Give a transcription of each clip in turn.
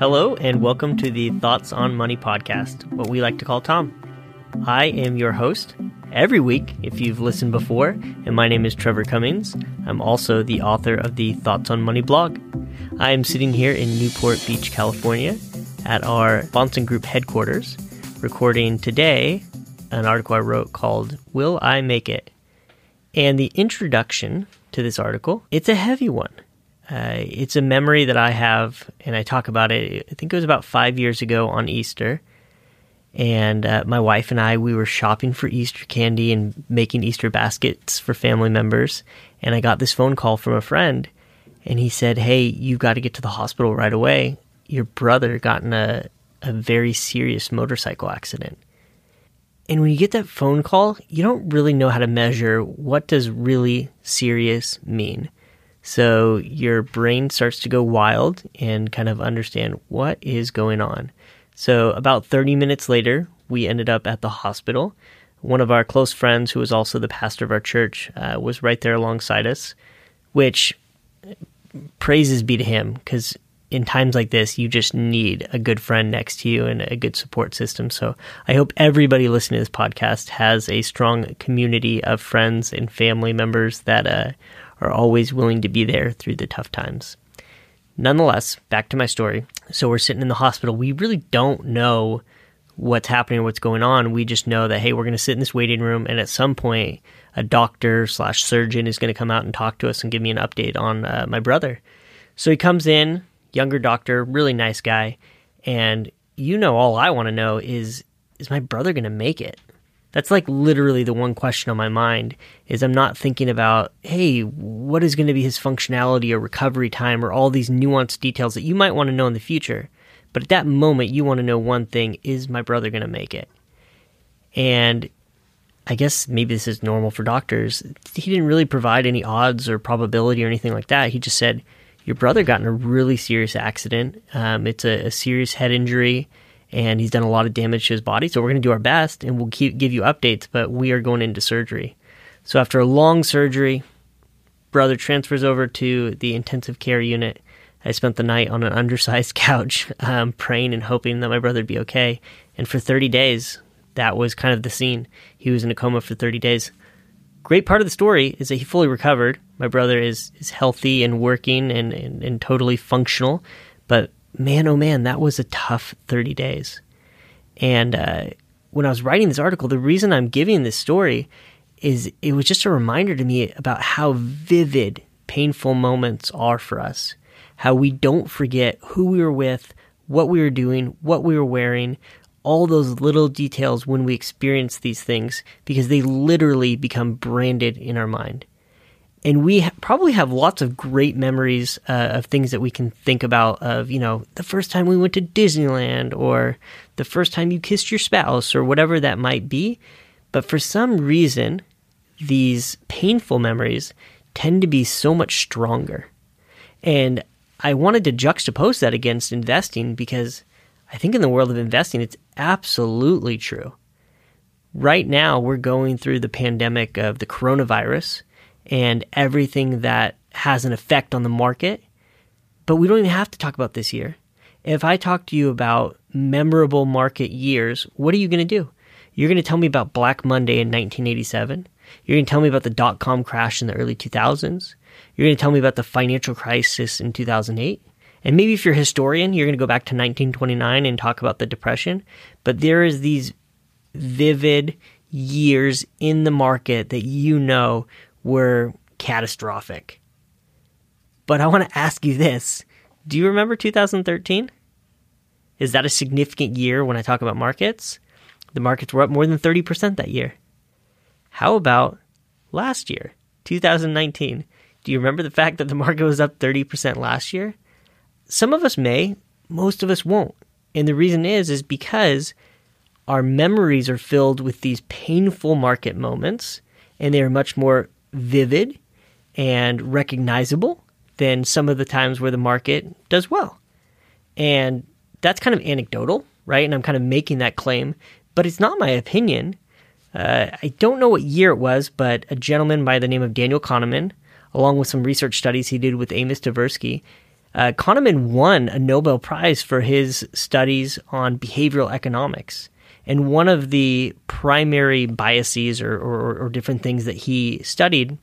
Hello, and welcome to the Thoughts on Money podcast, what we like to call Tom. I am your host every week, if you've listened before, and my name is Trevor Cummings. I'm also the author of the Thoughts on Money blog. I am sitting here in Newport Beach, California, at our Bahnsen Group headquarters, recording today an article I wrote called Will I Make It? And the introduction to this article, it's a heavy one. Uh, it's a memory that I have, and I talk about it. I think it was about five years ago on Easter. And uh, my wife and I, we were shopping for Easter candy and making Easter baskets for family members. And I got this phone call from a friend, and he said, Hey, you've got to get to the hospital right away. Your brother got in a, a very serious motorcycle accident. And when you get that phone call, you don't really know how to measure what does really serious mean. So your brain starts to go wild and kind of understand what is going on. So about 30 minutes later, we ended up at the hospital. One of our close friends, who was also the pastor of our church, uh, was right there alongside us, which praises be to him because in times like this, you just need a good friend next to you and a good support system. So I hope everybody listening to this podcast has a strong community of friends and family members that uh, are always willing to be there through the tough times. Nonetheless, back to my story. So we're sitting in the hospital. We really don't know what's happening or what's going on. We just know that, hey, we're going to sit in this waiting room, and at some point, a doctor slash surgeon is going to come out and talk to us and give me an update on uh, my brother. So he comes in, younger doctor, really nice guy. And you know, all I want to know is, is my brother going to make it? That's like literally the one question on my mind is I'm not thinking about, hey, what is going to be his functionality or recovery time or all these nuanced details that you might want to know in the future. But at that moment, you want to know one thing is my brother going to make it? And I guess maybe this is normal for doctors. He didn't really provide any odds or probability or anything like that. He just said, your brother got in a really serious accident. Um, it's a, a, serious head injury, and he's done a lot of damage to his body. So we're going to do our best, and we'll keep give you updates. But we are going into surgery. So after a long surgery, brother transfers over to the intensive care unit. I spent the night on an undersized couch, um, praying and hoping that my brother'd be okay. And for 30 days, that was kind of the scene. He was in a coma for 30 days. Great part of the story is that he fully recovered my brother is is healthy and working and, and, and totally functional. But man, oh man, that was a tough 30 days. And uh, when I was writing this article, the reason I'm giving this story is it was just a reminder to me about how vivid painful moments are for us. How we don't forget who we were with, what we were doing, what we were wearing, all those little details when we experience these things because they literally become branded in our mind and we ha- probably have lots of great memories uh, of things that we can think about of you know the first time we went to disneyland or the first time you kissed your spouse or whatever that might be. But for some reason these painful memories tend to be so much stronger. And i wanted to juxtapose that against investing because i think in the world of investing it's absolutely true. Right now we're going through the pandemic of the coronavirus and everything that has an effect on the market. But we don't even have to talk about this year. If I talk to you about memorable market years, what are you going to do? You're going to tell me about Black Monday in 1987. You're going to tell me about the dot com crash in the early 2000s. You're going to tell me about the financial crisis in 2008. And maybe if you're a historian, you're going to go back to 1929 and talk about the depression. But there is these vivid years in the market that you know were catastrophic. But I want to ask you this Do you remember 2013? Is that a significant year when I talk about markets? The markets were up more than 30% that year. How about last year, 2019? Do you remember the fact that the market was up 30% last year? Some of us may, most of us won't. And the reason is is because our memories are filled with these painful market moments and they are much more vivid and recognizable than some of the times where the market does well. And that's kind of anecdotal, right? And I'm kind of making that claim, but it's not my opinion. Uh, I don't know what year it was, but a gentleman by the name of Daniel Kahneman, along with some research studies he did with Amos Tversky, Uh, Kahneman won a Nobel Prize for his studies on behavioral economics. And one of the primary biases or, or, or different things that he studied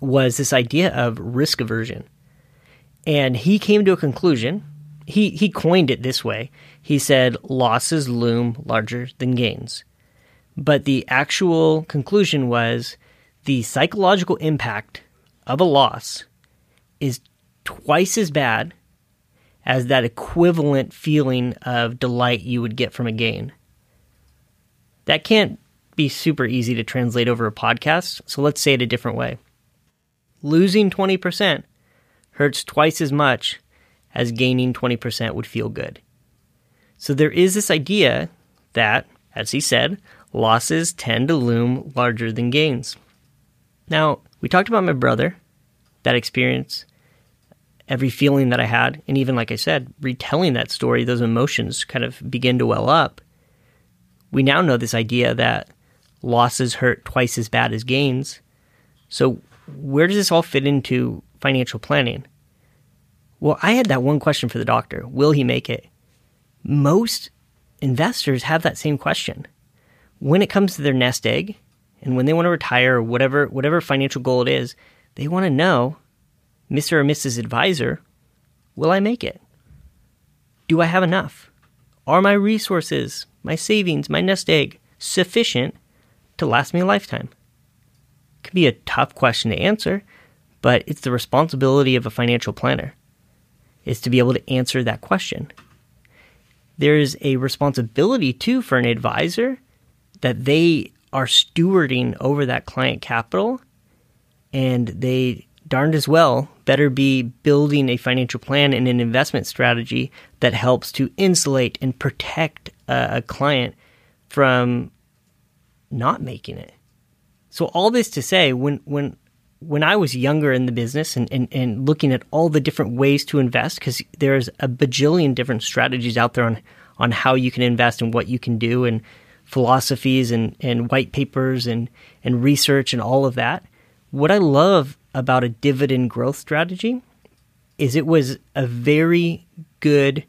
was this idea of risk aversion. And he came to a conclusion. He, he coined it this way. He said, losses loom larger than gains. But the actual conclusion was the psychological impact of a loss is twice as bad as that equivalent feeling of delight you would get from a gain. That can't be super easy to translate over a podcast, so let's say it a different way. Losing 20% hurts twice as much as gaining 20% would feel good. So there is this idea that, as he said, losses tend to loom larger than gains. Now, we talked about my brother, that experience, every feeling that I had, and even like I said, retelling that story, those emotions kind of begin to well up. We now know this idea that losses hurt twice as bad as gains. So, where does this all fit into financial planning? Well, I had that one question for the doctor Will he make it? Most investors have that same question. When it comes to their nest egg and when they want to retire or whatever, whatever financial goal it is, they want to know Mr. or Mrs. Advisor, will I make it? Do I have enough? Are my resources, my savings, my nest egg sufficient to last me a lifetime? It can be a tough question to answer, but it's the responsibility of a financial planner is to be able to answer that question. There is a responsibility too for an advisor that they are stewarding over that client capital and they darned as well better be building a financial plan and an investment strategy that helps to insulate and protect a, client from not making it. So all this to say, when when when I was younger in the business and, and, and looking at all the different ways to invest, because there's a bajillion different strategies out there on on how you can invest and what you can do and philosophies and, and white papers and, and research and all of that. What I love about a dividend growth strategy is it was a very good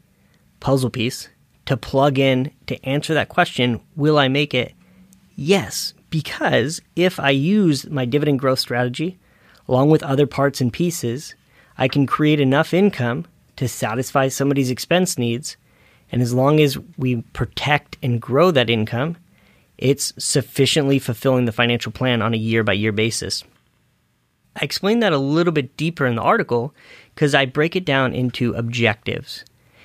puzzle piece to plug in to answer that question will I make it? Yes, because if I use my dividend growth strategy along with other parts and pieces, I can create enough income to satisfy somebody's expense needs. And as long as we protect and grow that income, it's sufficiently fulfilling the financial plan on a year by year basis. I explain that a little bit deeper in the article because I break it down into objectives.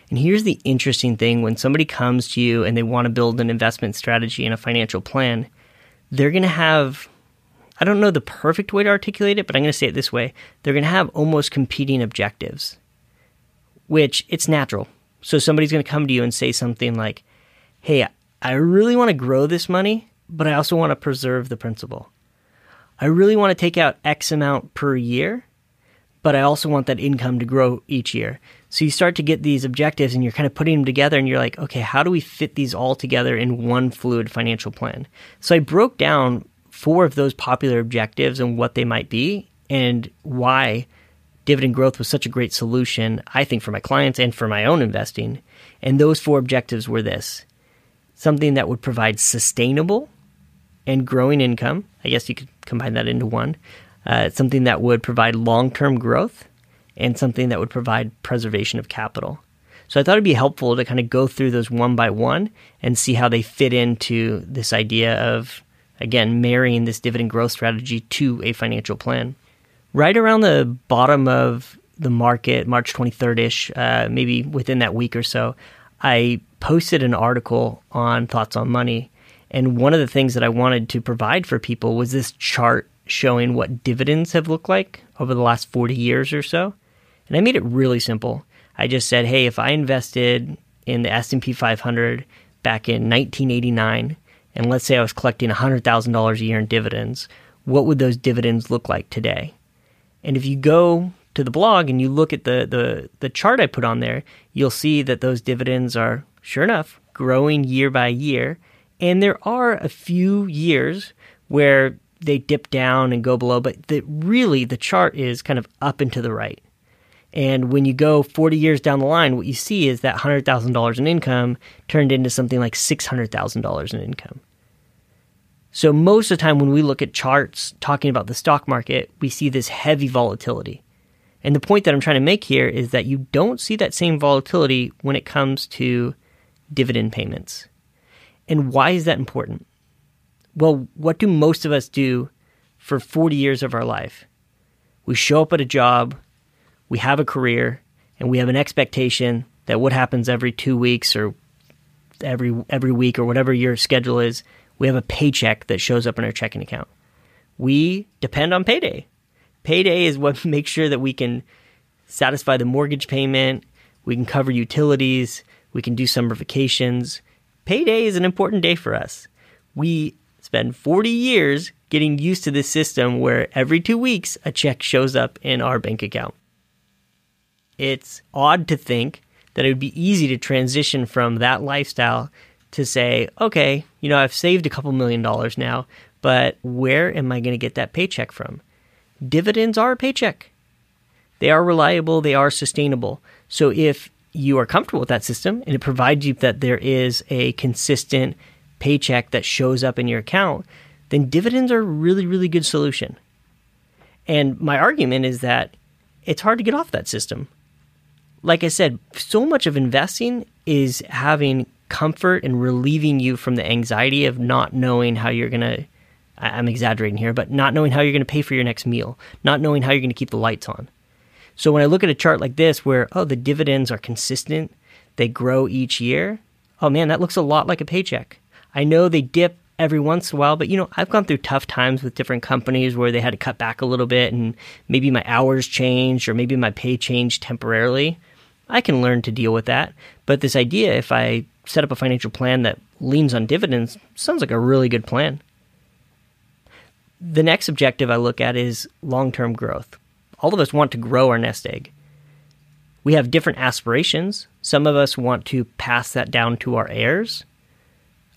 And here's the interesting thing when somebody comes to you and they want to build an investment strategy and a financial plan, they're going to have, I don't know the perfect way to articulate it, but I'm going to say it this way they're going to have almost competing objectives, which it's natural. So somebody's going to come to you and say something like, Hey, I really want to grow this money, but I also want to preserve the principal. I really want to take out X amount per year, but I also want that income to grow each year. So you start to get these objectives and you're kind of putting them together and you're like, okay, how do we fit these all together in one fluid financial plan? So I broke down four of those popular objectives and what they might be and why dividend growth was such a great solution, I think, for my clients and for my own investing. And those four objectives were this something that would provide sustainable and growing income. I guess you could combine that into one. Uh, something that would provide long term growth and something that would provide preservation of capital. So I thought it'd be helpful to kind of go through those one by one and see how they fit into this idea of, again, marrying this dividend growth strategy to a financial plan. Right around the bottom of the market, March 23rd ish, uh, maybe within that week or so, I posted an article on Thoughts on Money and one of the things that I wanted to provide for people was this chart showing what dividends have looked like over the last 40 years or so. And I made it really simple. I just said, "Hey, if I invested in the S&P 500 back in 1989 and let's say I was collecting $100,000 a year in dividends, what would those dividends look like today?" And if you go to the blog and you look at the the the chart I put on there, you'll see that those dividends are sure enough growing year by year and there are a few years where they dip down and go below, but the, really the chart is kind of up and to the right. And when you go 40 years down the line, what you see is that $100,000 in income turned into something like $600,000 in income. So, most of the time when we look at charts talking about the stock market, we see this heavy volatility. And the point that I'm trying to make here is that you don't see that same volatility when it comes to dividend payments. And why is that important? Well, what do most of us do for 40 years of our life? We show up at a job, we have a career, and we have an expectation that what happens every two weeks or every every week or whatever your schedule is, we have a paycheck that shows up in our checking account. We depend on payday. Payday is what makes sure that we can satisfy the mortgage payment, we can cover utilities, we can do summer vacations. Payday is an important day for us. We spend 40 years getting used to this system where every two weeks a check shows up in our bank account. It's odd to think that it would be easy to transition from that lifestyle to say, okay, you know, I've saved a couple million dollars now, but where am I going to get that paycheck from? Dividends are a paycheck. They are reliable, they are sustainable. So if you are comfortable with that system and it provides you that there is a consistent paycheck that shows up in your account, then dividends are a really, really good solution. And my argument is that it's hard to get off that system. Like I said, so much of investing is having comfort and relieving you from the anxiety of not knowing how you're going to I'm exaggerating here, but not knowing how you're going to pay for your next meal, not knowing how you're going to keep the lights on. So when I look at a chart like this where oh the dividends are consistent, they grow each year, oh man, that looks a lot like a paycheck. I know they dip every once in a while, but you know, I've gone through tough times with different companies where they had to cut back a little bit and maybe my hours changed or maybe my pay changed temporarily. I can learn to deal with that. But this idea, if I set up a financial plan that leans on dividends, sounds like a really good plan. The next objective I look at is long term growth. All of us want to grow our nest egg. We have different aspirations. Some of us want to pass that down to our heirs.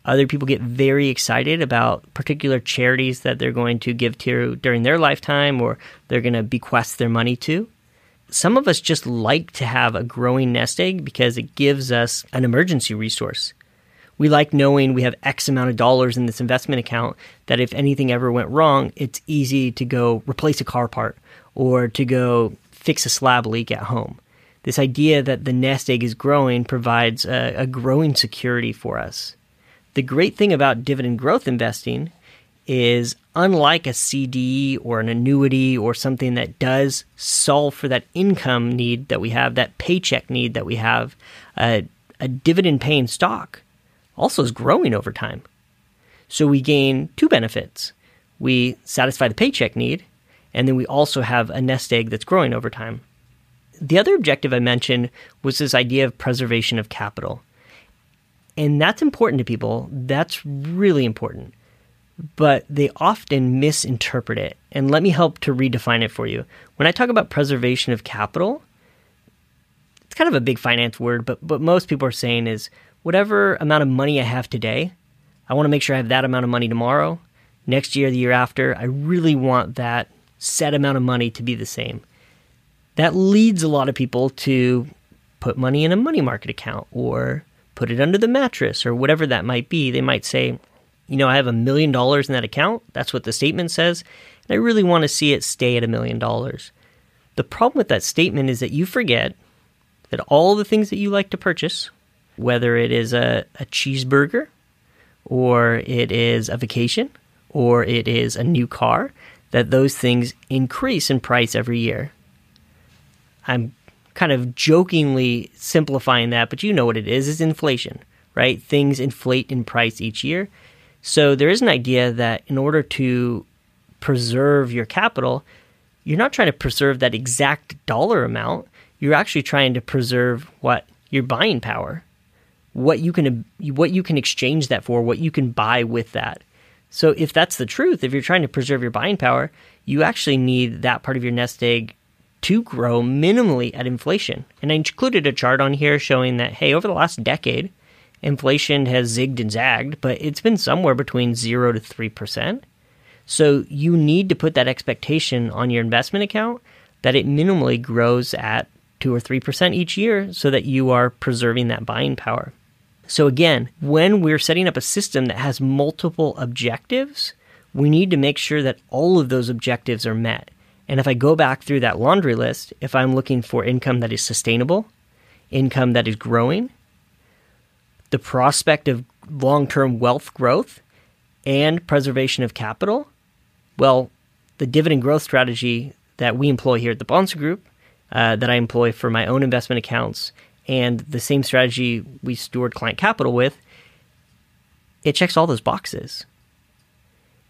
Other people get very excited about particular charities that they're going to give to during their lifetime or they're going to bequest their money to some of us just like to have a growing nest egg because it gives us an emergency resource. We like knowing we have X amount of dollars in this investment account that if anything ever went wrong, it's easy to go replace a car part or to go fix a slab leak at home. This idea that the nest egg is growing provides a, a growing security for us. The great thing about dividend growth investing is unlike a CD or an annuity or something that does solve for that income need that we have, that paycheck need that we have, uh, a dividend paying stock also is growing over time. So we gain two benefits. We satisfy the paycheck need, and then we also have a nest egg that's growing over time. The other objective I mentioned was this idea of preservation of capital. And that's important to people. That's really important but they often misinterpret it. And let me help to redefine it for you. When I talk about preservation of capital, it's kind of a big finance word, but what most people are saying is whatever amount of money I have today, I want to make sure I have that amount of money tomorrow, next year, the year after. I really want that set amount of money to be the same. That leads a lot of people to put money in a money market account or put it under the mattress or whatever that might be. They might say, you know, I have a million dollars in that account. That's what the statement says. And I really want to see it stay at a million dollars. The problem with that statement is that you forget that all the things that you like to purchase, whether it is a, a cheeseburger, or it is a vacation, or it is a new car, that those things increase in price every year. I'm kind of jokingly simplifying that, but you know what it is, is inflation, right? Things inflate in price each year. So there is an idea that in order to preserve your capital, you're not trying to preserve that exact dollar amount. You're actually trying to preserve what your buying power, what you can what you can exchange that for, what you can buy with that. So if that's the truth, if you're trying to preserve your buying power, you actually need that part of your nest egg to grow minimally at inflation. And I included a chart on here showing that hey, over the last decade, inflation has zigged and zagged, but it's been somewhere between 0 to 3%. So you need to put that expectation on your investment account that it minimally grows at 2 or 3% each year so that you are preserving that buying power. So, again, when we're setting up a system that has multiple objectives, we need to make sure that all of those objectives are met. And if I go back through that laundry list, if I'm looking for income that is sustainable, income that is growing, the prospect of long term wealth growth, and preservation of capital, well, the dividend growth strategy that we employ here at the Bahnsen Group, uh, that I employ for my own investment accounts, and the same strategy we steward client capital with, it checks all those boxes.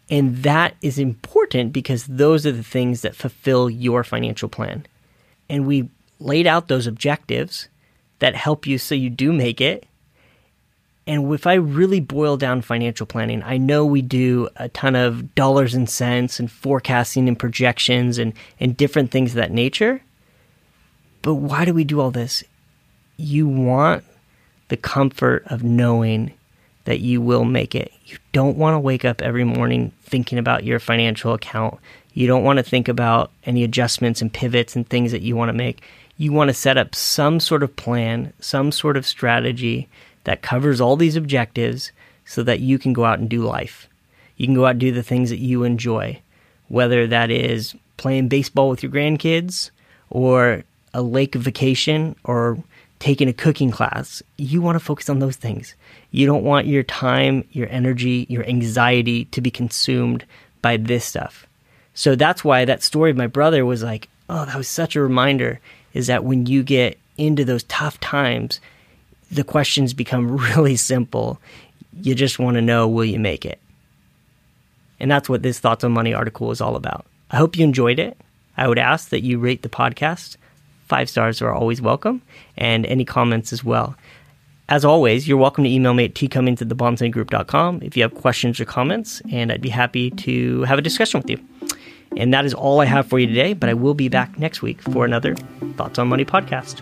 And that is important because those are the things that fulfill your financial plan. And we laid out those objectives that help you so you do make it. And if I really boil down financial planning, I know we do a ton of dollars and cents and forecasting and projections and, and different things of that nature. But why do we do all this? you want the comfort of knowing that you will make it. You don't want to wake up every morning thinking about your financial account. You don't want to think about any adjustments and pivots and things that you want to make. You want to set up some sort of plan, some sort of strategy that covers all these objectives so that you can go out and do life. You can go out and do the things that you enjoy, whether that is playing baseball with your grandkids or a lake vacation or taking a cooking class, you want to focus on those things. You don't want your time, your energy, your anxiety to be consumed by this stuff. So that's why that story of my brother was like, oh, that was such a reminder is that when you get into those tough times, the questions become really simple. You just want to know, will you make it? And that's what this Thoughts on Money article is all about. I hope you enjoyed it. I would ask that you rate the podcast Five stars are always welcome, and any comments as well. As always, you're welcome to email me at tcummings at thebahnsengroup.com if you have questions or comments, and I'd be happy to have a discussion with you. And that is all I have for you today, but I will be back next week for another Thoughts on Money podcast.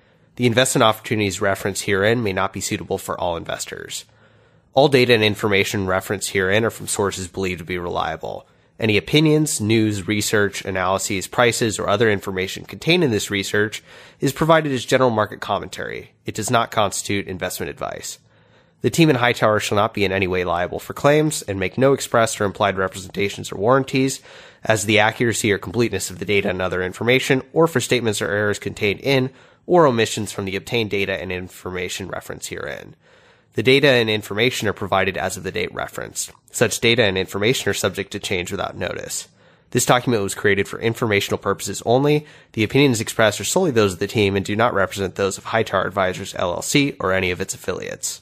The investment opportunities referenced herein may not be suitable for all investors. All data and information referenced herein are from sources believed to be reliable. Any opinions, news, research, analyses, prices, or other information contained in this research is provided as general market commentary. It does not constitute investment advice. The team in Hightower shall not be in any way liable for claims and make no express or implied representations or warranties as the accuracy or completeness of the data and other information, or for statements or errors contained in or omissions from the obtained data and information referenced herein. The data and information are provided as of the date referenced. Such data and information are subject to change without notice. This document was created for informational purposes only. The opinions expressed are solely those of the team and do not represent those of Hightower Advisors LLC or any of its affiliates.